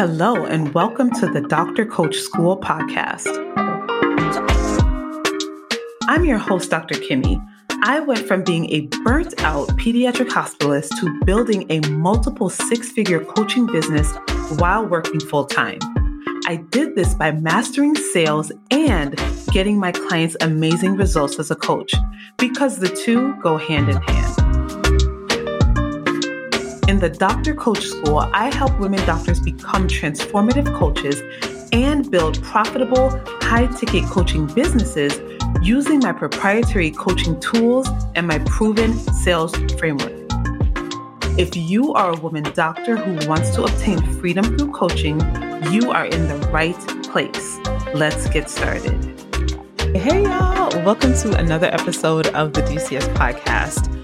Hello, and welcome to the Dr. Coach School podcast. I'm your host, Dr. Kimmy. I went from being a burnt out pediatric hospitalist to building a multiple six figure coaching business while working full time. I did this by mastering sales and getting my clients amazing results as a coach because the two go hand in hand. The Doctor Coach School, I help women doctors become transformative coaches and build profitable, high ticket coaching businesses using my proprietary coaching tools and my proven sales framework. If you are a woman doctor who wants to obtain freedom through coaching, you are in the right place. Let's get started. Hey, y'all. Welcome to another episode of the DCS podcast.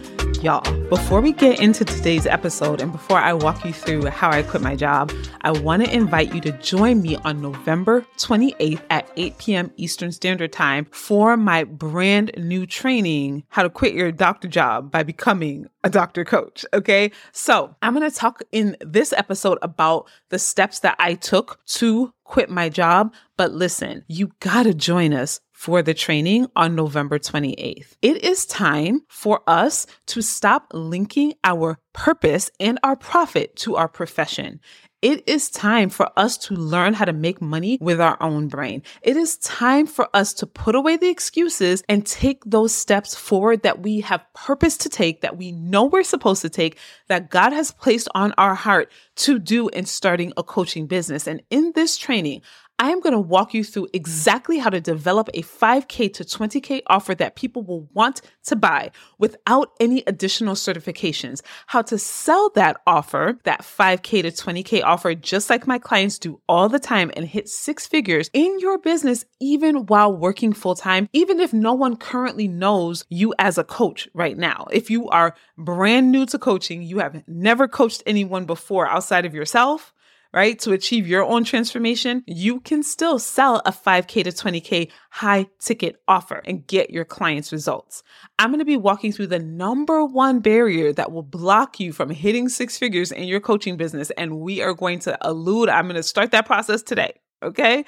Y'all, before we get into today's episode and before I walk you through how I quit my job, I want to invite you to join me on November 28th at 8 p.m. Eastern Standard Time for my brand new training, How to Quit Your Doctor Job by Becoming a Doctor Coach. Okay. So I'm going to talk in this episode about the steps that I took to quit my job. But listen, you got to join us for the training on November 28th. It is time for us to stop linking our purpose and our profit to our profession. It is time for us to learn how to make money with our own brain. It is time for us to put away the excuses and take those steps forward that we have purpose to take, that we know we're supposed to take, that God has placed on our heart to do in starting a coaching business. And in this training, I am going to walk you through exactly how to develop a 5K to 20K offer that people will want to buy without any additional certifications, how to sell that offer, that 5K to 20K offer, just like my clients do all the time and hit six figures in your business, even while working full time, even if no one currently knows you as a coach right now. If you are brand new to coaching, you have never coached anyone before outside of yourself right? To achieve your own transformation, you can still sell a 5K to 20K high ticket offer and get your clients results. I'm going to be walking through the number one barrier that will block you from hitting six figures in your coaching business. And we are going to elude, I'm going to start that process today. Okay.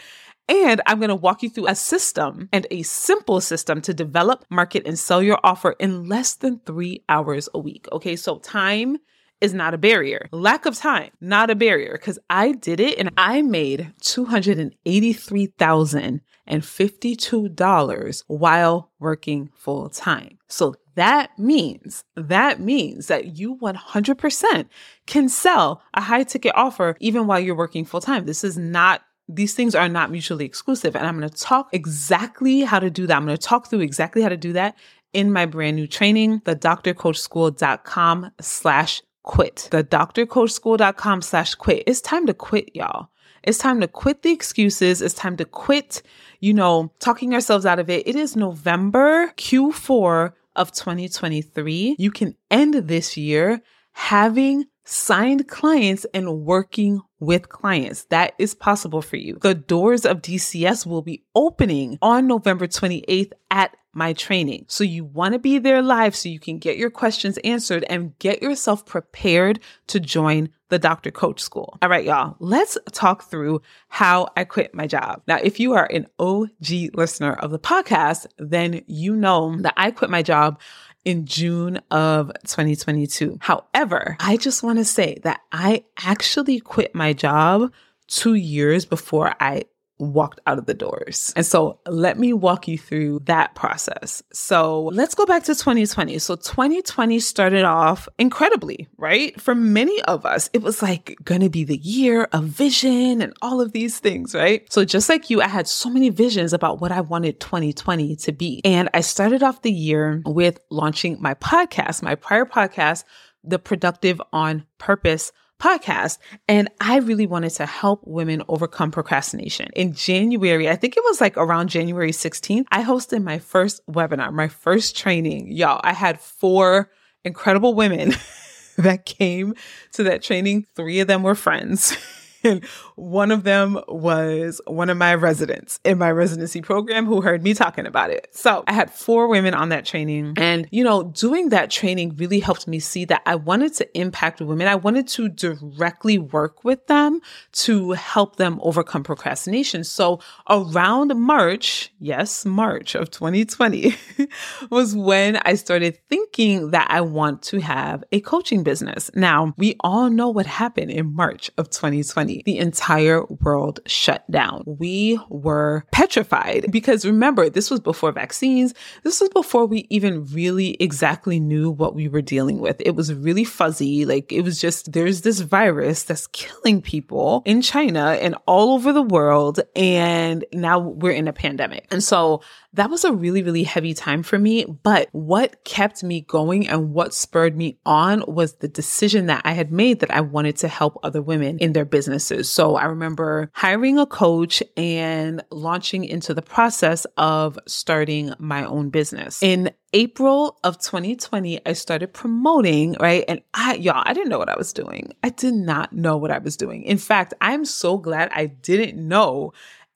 And I'm going to walk you through a system and a simple system to develop, market, and sell your offer in less than three hours a week. Okay. So time is not a barrier. Lack of time, not a barrier, because I did it and I made $283,052 while working full time. So that means, that means that you 100% can sell a high ticket offer even while you're working full time. This is not these things are not mutually exclusive. And I'm going to talk exactly how to do that. I'm going to talk through exactly how to do that in my brand new training, the drcoachschool.com slash quit. The drcoachschool.com slash quit. It's time to quit, y'all. It's time to quit the excuses. It's time to quit, you know, talking ourselves out of it. It is November Q4 of 2023. You can end this year having signed clients and working with clients. That is possible for you. The doors of DCS will be opening on November 28th at my training. So you want to be there live so you can get your questions answered and get yourself prepared to join the Dr. Coach School. All right, y'all, let's talk through how I quit my job. Now, if you are an OG listener of the podcast, then you know that I quit my job in June of 2022. However, I just want to say that I actually quit my job two years before I walked out of the doors. And so let me walk you through that process. So let's go back to 2020. So 2020 started off incredibly, right? For many of us, it was like going to be the year of vision and all of these things, right? So just like you, I had so many visions about what I wanted 2020 to be. And I started off the year with launching my podcast, my prior podcast, The Productive on Purpose podcast. And I really wanted to help women overcome procrastination. In January, I think it was like around January 16th, I hosted my first webinar, my first training. Y'all, I had four incredible women that came to that training. Three of them were friends. And one of them was one of my residents in my residency program who heard me talking about it. So I had four women on that training. And, you know, doing that training really helped me see that I wanted to impact women. I wanted to directly work with them to help them overcome procrastination. So around March, yes, March of 2020 was when I started thinking that I want to have a coaching business. Now, we all know what happened in March of 2020. The entire world shut down. We were petrified because remember, this was before vaccines. This was before we even really exactly knew what we were dealing with. It was really fuzzy. Like it was just, there's this virus that's killing people in China and all over the world. And now we're in a pandemic. And so that was a really, really heavy time for me. But what kept me going and what spurred me on was the decision that I had made that I wanted to help other women in their businesses. So I remember hiring a coach and launching into the process of starting my own business. In April of 2020, I started promoting, right? And I, y'all, I didn't know what I was doing. I did not know what I was doing. In fact, I'm so glad I didn't know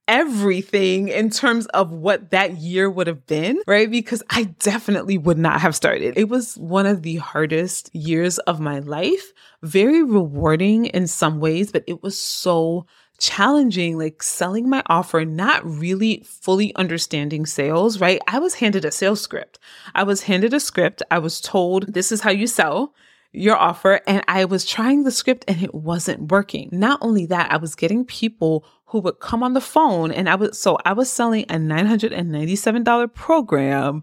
everything in terms of what that year would have been, right? Because I definitely would not have started. It was one of the hardest years of my life, very rewarding in some ways, but it was so challenging, like selling my offer, not really fully understanding sales, right? I was handed a sales script. I was handed a script. I was told, this is how you sell your offer. And I was trying the script and it wasn't working. Not only that, I was getting people who would come on the phone and I was, so I was selling a $997 program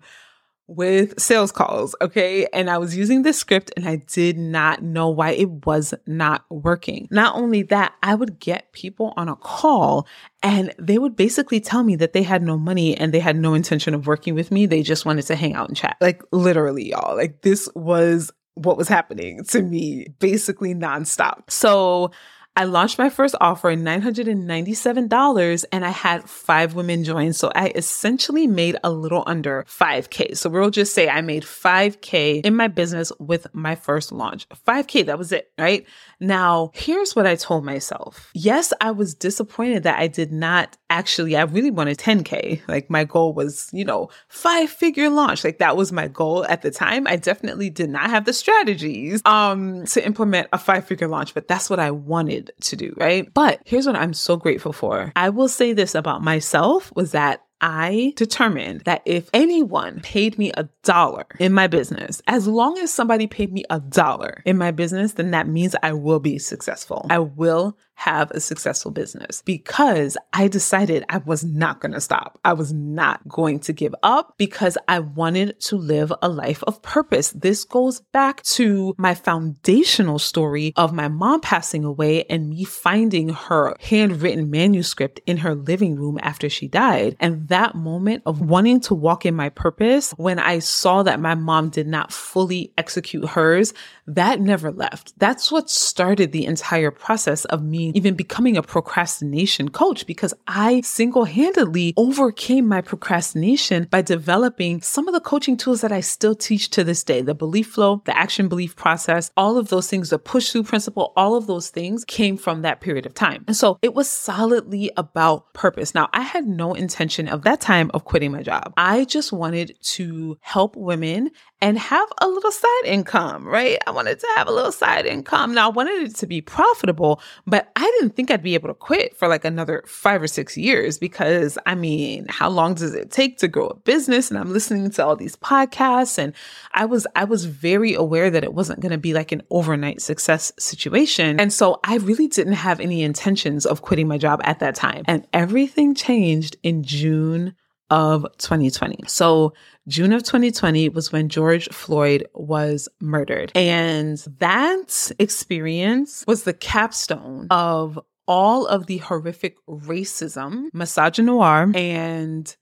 with sales calls. Okay. And I was using this script and I did not know why it was not working. Not only that, I would get people on a call and they would basically tell me that they had no money and they had no intention of working with me. They just wanted to hang out and chat. Like literally, y'all. Like this was what was happening to me basically nonstop. So I launched my first offer in $997 and I had five women join. So I essentially made a little under 5K. So we'll just say I made 5K in my business with my first launch. 5K, that was it, right? Now, here's what I told myself. Yes, I was disappointed that I did not actually, I really wanted 10K. Like my goal was, you know, five figure launch. Like that was my goal at the time. I definitely did not have the strategies um to implement a five figure launch, but that's what I wanted to do, right? But here's what I'm so grateful for. I will say this about myself was that I determined that if anyone paid me a dollar in my business, as long as somebody paid me a dollar in my business, then that means I will be successful. I will have a successful business because I decided I was not going to stop. I was not going to give up because I wanted to live a life of purpose. This goes back to my foundational story of my mom passing away and me finding her handwritten manuscript in her living room after she died. And that moment of wanting to walk in my purpose when I saw that my mom did not fully execute hers, that never left. That's what started the entire process of me even becoming a procrastination coach because I single handedly overcame my procrastination by developing some of the coaching tools that I still teach to this day. The belief flow, the action belief process, all of those things, the push through principle, all of those things came from that period of time. And so it was solidly about purpose. Now I had no intention of that time of quitting my job. I just wanted to help women and have a little side income, right? I wanted to have a little side income. Now I wanted it to be profitable, but I didn't think I'd be able to quit for like another five or six years because I mean, how long does it take to grow a business? And I'm listening to all these podcasts and I was, I was very aware that it wasn't going to be like an overnight success situation. And so I really didn't have any intentions of quitting my job at that time. And everything changed in June of 2020. So June of 2020 was when George Floyd was murdered. And that experience was the capstone of all of the horrific racism, misogynoir, and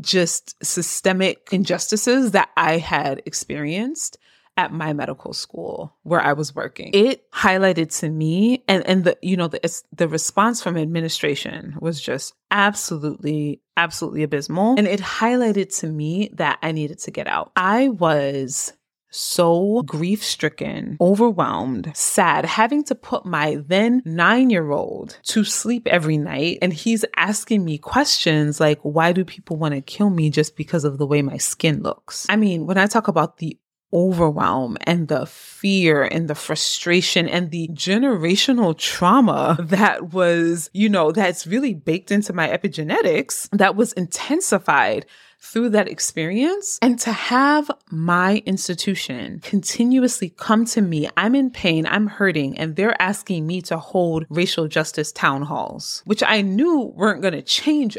just systemic injustices that I had experienced at my medical school where I was working. It highlighted to me and and the you know the the response from administration was just absolutely absolutely abysmal and it highlighted to me that I needed to get out. I was so grief stricken, overwhelmed, sad, having to put my then nine year old to sleep every night. And he's asking me questions like, why do people want to kill me just because of the way my skin looks? I mean, when I talk about the overwhelm and the fear and the frustration and the generational trauma that was, you know, that's really baked into my epigenetics that was intensified through that experience and to have my institution continuously come to me. I'm in pain, I'm hurting, and they're asking me to hold racial justice town halls, which I knew weren't going to change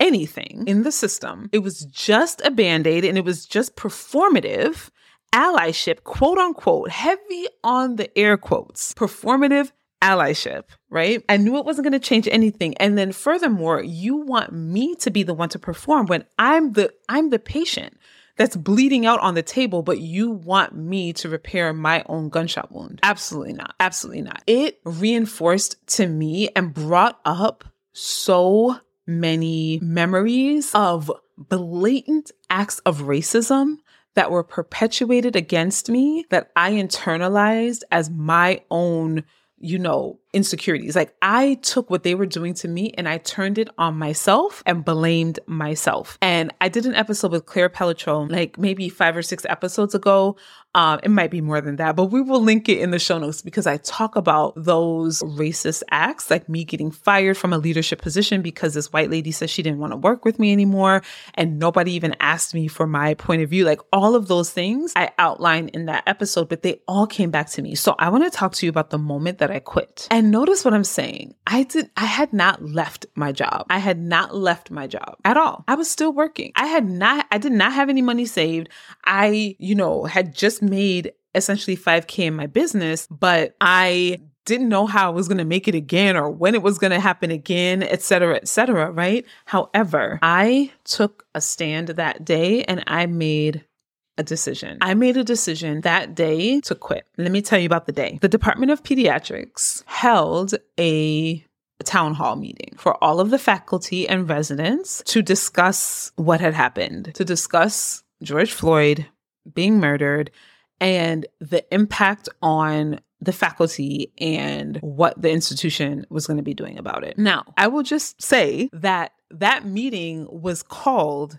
anything in the system. It was just a band aid and it was just performative allyship, quote unquote, heavy on the air quotes, performative allyship, right? I knew it wasn't going to change anything. And then furthermore, you want me to be the one to perform when I'm the I'm the patient that's bleeding out on the table, but you want me to repair my own gunshot wound. Absolutely not. Absolutely not. It reinforced to me and brought up so many memories of blatant acts of racism that were perpetuated against me that I internalized as my own, you know, insecurities. Like I took what they were doing to me and I turned it on myself and blamed myself. And I did an episode with Claire Pelletreau, like maybe five or six episodes ago. Um, it might be more than that, but we will link it in the show notes because I talk about those racist acts, like me getting fired from a leadership position because this white lady said she didn't want to work with me anymore. And nobody even asked me for my point of view. Like all of those things I outlined in that episode, but they all came back to me. So I want to talk to you about the moment that I quit. And notice what I'm saying. I did I had not left my job. I had not left my job at all. I was still working. I had not I did not have any money saved. I, you know, had just made essentially 5k in my business, but I didn't know how I was going to make it again or when it was going to happen again, et cetera, et cetera, right? However, I took a stand that day and I made a decision. I made a decision that day to quit. Let me tell you about the day. The Department of Pediatrics held a town hall meeting for all of the faculty and residents to discuss what had happened, to discuss George Floyd being murdered and the impact on the faculty and what the institution was going to be doing about it. Now, I will just say that that meeting was called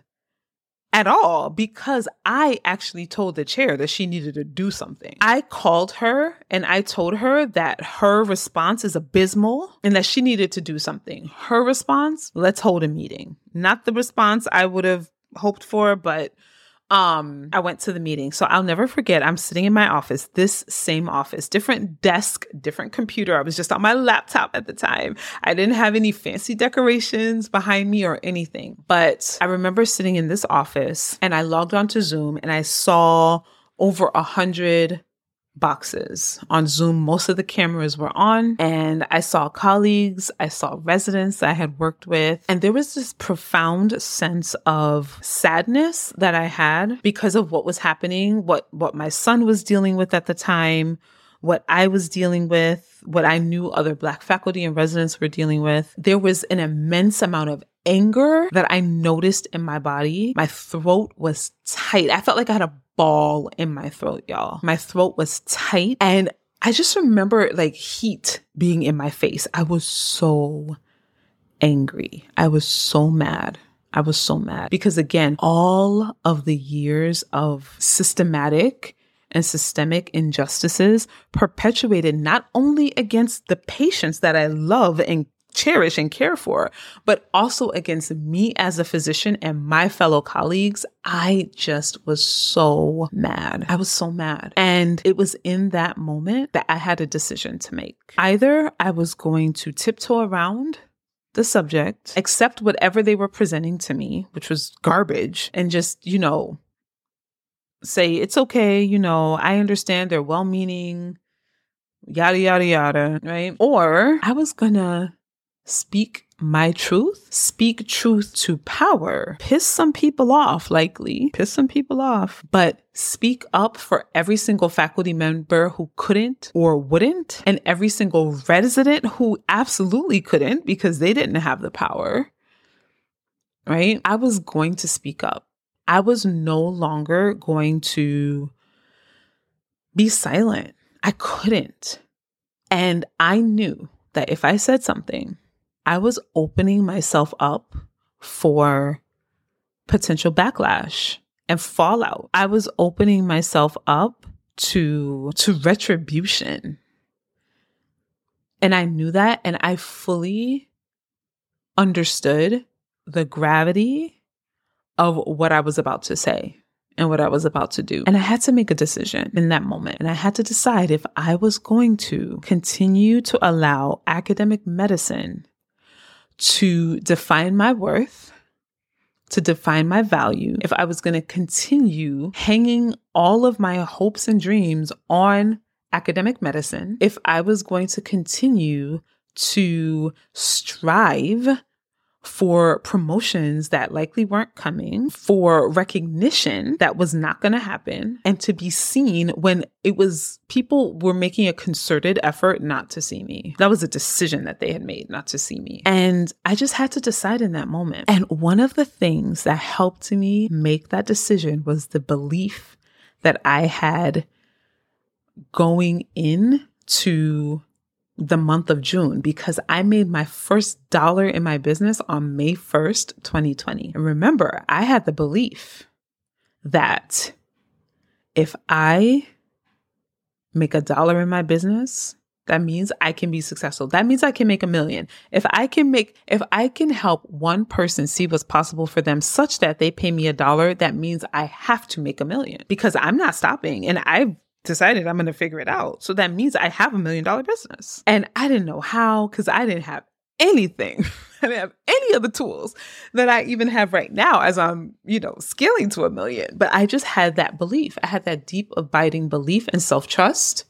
at all because I actually told the chair that she needed to do something. I called her and I told her that her response is abysmal and that she needed to do something. Her response, let's hold a meeting. Not the response I would have hoped for, but um I went to the meeting. So I'll never forget I'm sitting in my office, this same office, different desk, different computer. I was just on my laptop at the time. I didn't have any fancy decorations behind me or anything. But I remember sitting in this office and I logged onto Zoom and I saw over a hundred boxes on Zoom. Most of the cameras were on, and I saw colleagues, I saw residents I had worked with, and there was this profound sense of sadness that I had because of what was happening, what what my son was dealing with at the time, what I was dealing with, what I knew other Black faculty and residents were dealing with. There was an immense amount of anger that I noticed in my body. My throat was tight. I felt like I had a ball in my throat, y'all. My throat was tight and I just remember like heat being in my face. I was so angry. I was so mad. I was so mad because again, all of the years of systematic and systemic injustices perpetuated not only against the patients that I love and cherish and care for, but also against me as a physician and my fellow colleagues. I just was so mad. I was so mad. And it was in that moment that I had a decision to make. Either I was going to tiptoe around the subject, accept whatever they were presenting to me, which was garbage, and just, you know, say, it's okay, you know, I understand they're well meaning, yada, yada, yada, right? Or I was gonna speak my truth, speak truth to power, piss some people off, likely, piss some people off, but speak up for every single faculty member who couldn't or wouldn't, and every single resident who absolutely couldn't because they didn't have the power. Right? I was going to speak up. I was no longer going to be silent. I couldn't. And I knew that if I said something, I was opening myself up for potential backlash and fallout. I was opening myself up to to retribution. And I knew that and I fully understood the gravity of what I was about to say and what I was about to do. And I had to make a decision in that moment. And I had to decide if I was going to continue to allow academic medicine to define my worth, to define my value, if I was going to continue hanging all of my hopes and dreams on academic medicine, if I was going to continue to strive for promotions that likely weren't coming, for recognition that was not going to happen, and to be seen when it was people were making a concerted effort not to see me. That was a decision that they had made not to see me. And I just had to decide in that moment. And one of the things that helped me make that decision was the belief that I had going in to the month of June because I made my first dollar in my business on May 1st, 2020. And remember, I had the belief that if I make a dollar in my business, that means I can be successful. That means I can make a million. If I can make, if I can help one person see what's possible for them such that they pay me a dollar, that means I have to make a million because I'm not stopping. And I've decided I'm going to figure it out. So that means I have a million dollar business. And I didn't know how because I didn't have anything. I didn't have any of the tools that I even have right now as I'm, you know, scaling to a million. But I just had that belief. I had that deep, abiding belief and self trust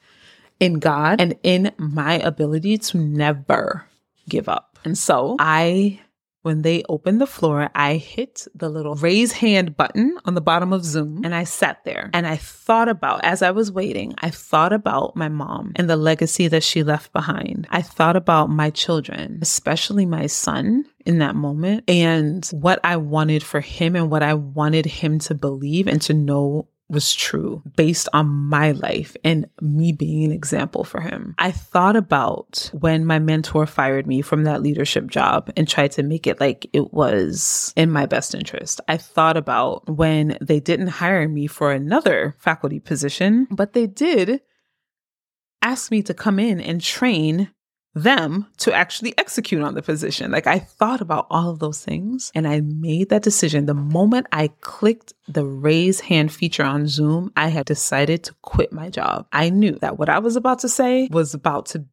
in God and in my ability to never give up. And so I when they opened the floor, I hit the little raise hand button on the bottom of Zoom and I sat there and I thought about, as I was waiting, I thought about my mom and the legacy that she left behind. I thought about my children, especially my son in that moment and what I wanted for him and what I wanted him to believe and to know was true based on my life and me being an example for him. I thought about when my mentor fired me from that leadership job and tried to make it like it was in my best interest. I thought about when they didn't hire me for another faculty position, but they did ask me to come in and train them to actually execute on the position. Like I thought about all of those things and I made that decision. The moment I clicked the raise hand feature on Zoom, I had decided to quit my job. I knew that what I was about to say was about to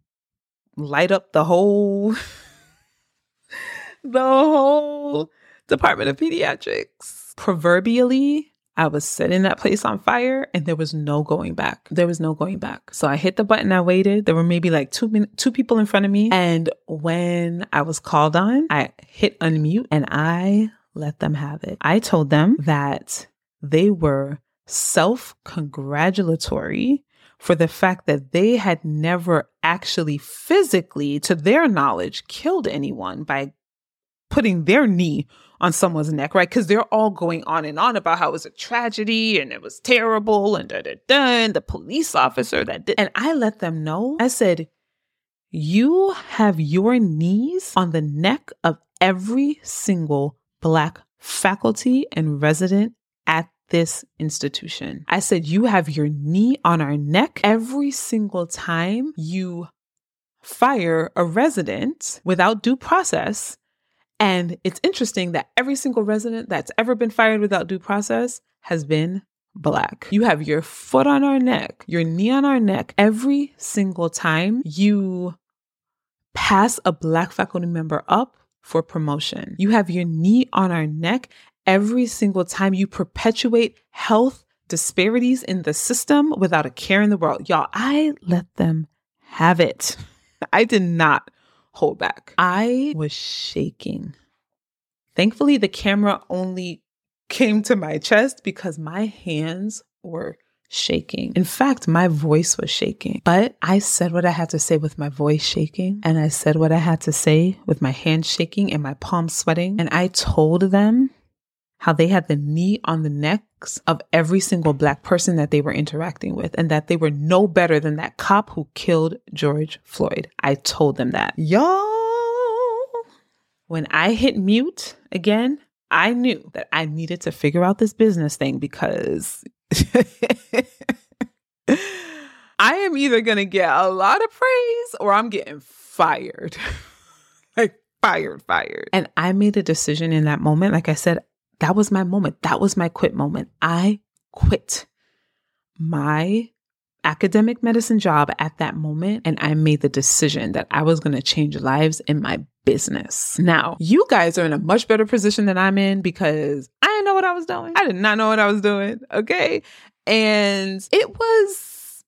light up the whole the whole Department of Pediatrics. Proverbially, I was setting that place on fire and there was no going back. There was no going back. So I hit the button. I waited. There were maybe like two, min- two people in front of me. And when I was called on, I hit unmute and I let them have it. I told them that they were self congratulatory for the fact that they had never actually physically, to their knowledge, killed anyone by putting their knee on someone's neck, right? Because they're all going on and on about how it was a tragedy and it was terrible and da da da. And the police officer that did. And I let them know, I said, you have your knees on the neck of every single Black faculty and resident at this institution. I said, you have your knee on our neck every single time you fire a resident without due process and it's interesting that every single resident that's ever been fired without due process has been black. You have your foot on our neck, your knee on our neck every single time you pass a black faculty member up for promotion. You have your knee on our neck every single time you perpetuate health disparities in the system without a care in the world. Y'all, I let them have it. I did not hold back. I was shaking. Thankfully, the camera only came to my chest because my hands were shaking. In fact, my voice was shaking, but I said what I had to say with my voice shaking, and I said what I had to say with my hands shaking and my palms sweating. And I told them how they had the knee on the neck of every single black person that they were interacting with and that they were no better than that cop who killed George Floyd. I told them that. Y'all, when I hit mute again, I knew that I needed to figure out this business thing because I am either going to get a lot of praise or I'm getting fired. like fired, fired. And I made a decision in that moment. Like I said, that was my moment. That was my quit moment. I quit my academic medicine job at that moment and I made the decision that I was going to change lives in my business. Now, you guys are in a much better position than I'm in because I didn't know what I was doing. I did not know what I was doing. Okay. And it was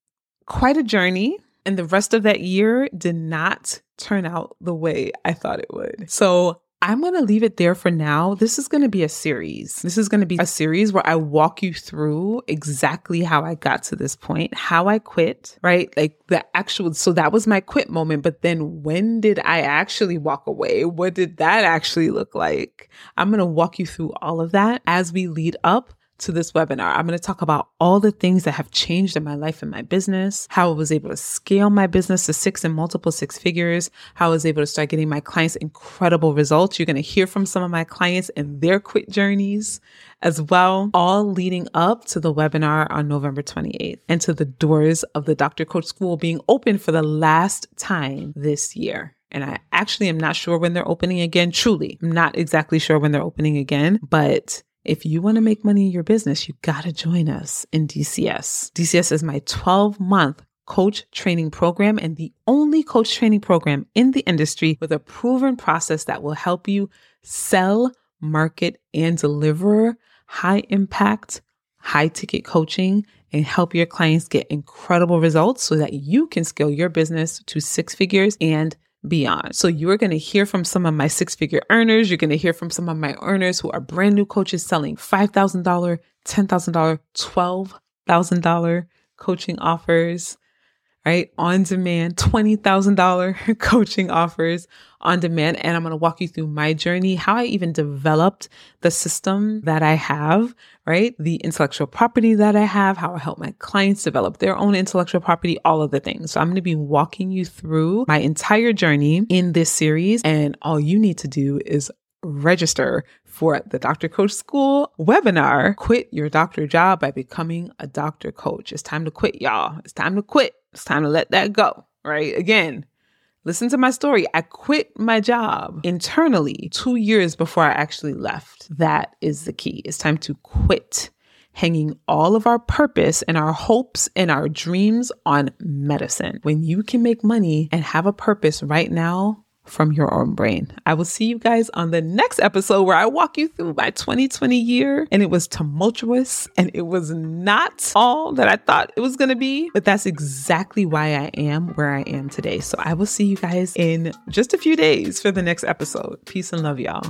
quite a journey. And the rest of that year did not turn out the way I thought it would. So I'm going to leave it there for now. This is going to be a series. This is going to be a series where I walk you through exactly how I got to this point, how I quit, right? Like the actual, so that was my quit moment. But then when did I actually walk away? What did that actually look like? I'm going to walk you through all of that as we lead up to this webinar. I'm going to talk about all the things that have changed in my life and my business, how I was able to scale my business to six and multiple six figures, how I was able to start getting my clients incredible results. You're going to hear from some of my clients and their quit journeys as well, all leading up to the webinar on November 28th and to the doors of the Dr. Coach School being open for the last time this year. And I actually am not sure when they're opening again. Truly, I'm not exactly sure when they're opening again, but if you want to make money in your business, you got to join us in DCS. DCS is my 12 month coach training program and the only coach training program in the industry with a proven process that will help you sell, market, and deliver high impact, high ticket coaching and help your clients get incredible results so that you can scale your business to six figures and beyond. So you are going to hear from some of my six figure earners. You're going to hear from some of my earners who are brand new coaches selling $5,000, $10,000, $12,000 coaching offers right? On demand, $20,000 coaching offers on demand. And I'm going to walk you through my journey, how I even developed the system that I have, right? The intellectual property that I have, how I help my clients develop their own intellectual property, all of the things. So I'm going to be walking you through my entire journey in this series. And all you need to do is register for the Doctor Coach School webinar, Quit Your Doctor Job by Becoming a Doctor Coach. It's time to quit, y'all. It's time to quit. It's time to let that go, right? Again, listen to my story. I quit my job internally two years before I actually left. That is the key. It's time to quit hanging all of our purpose and our hopes and our dreams on medicine. When you can make money and have a purpose right now, from your own brain. I will see you guys on the next episode where I walk you through my 2020 year. And it was tumultuous and it was not all that I thought it was going to be, but that's exactly why I am where I am today. So I will see you guys in just a few days for the next episode. Peace and love, y'all.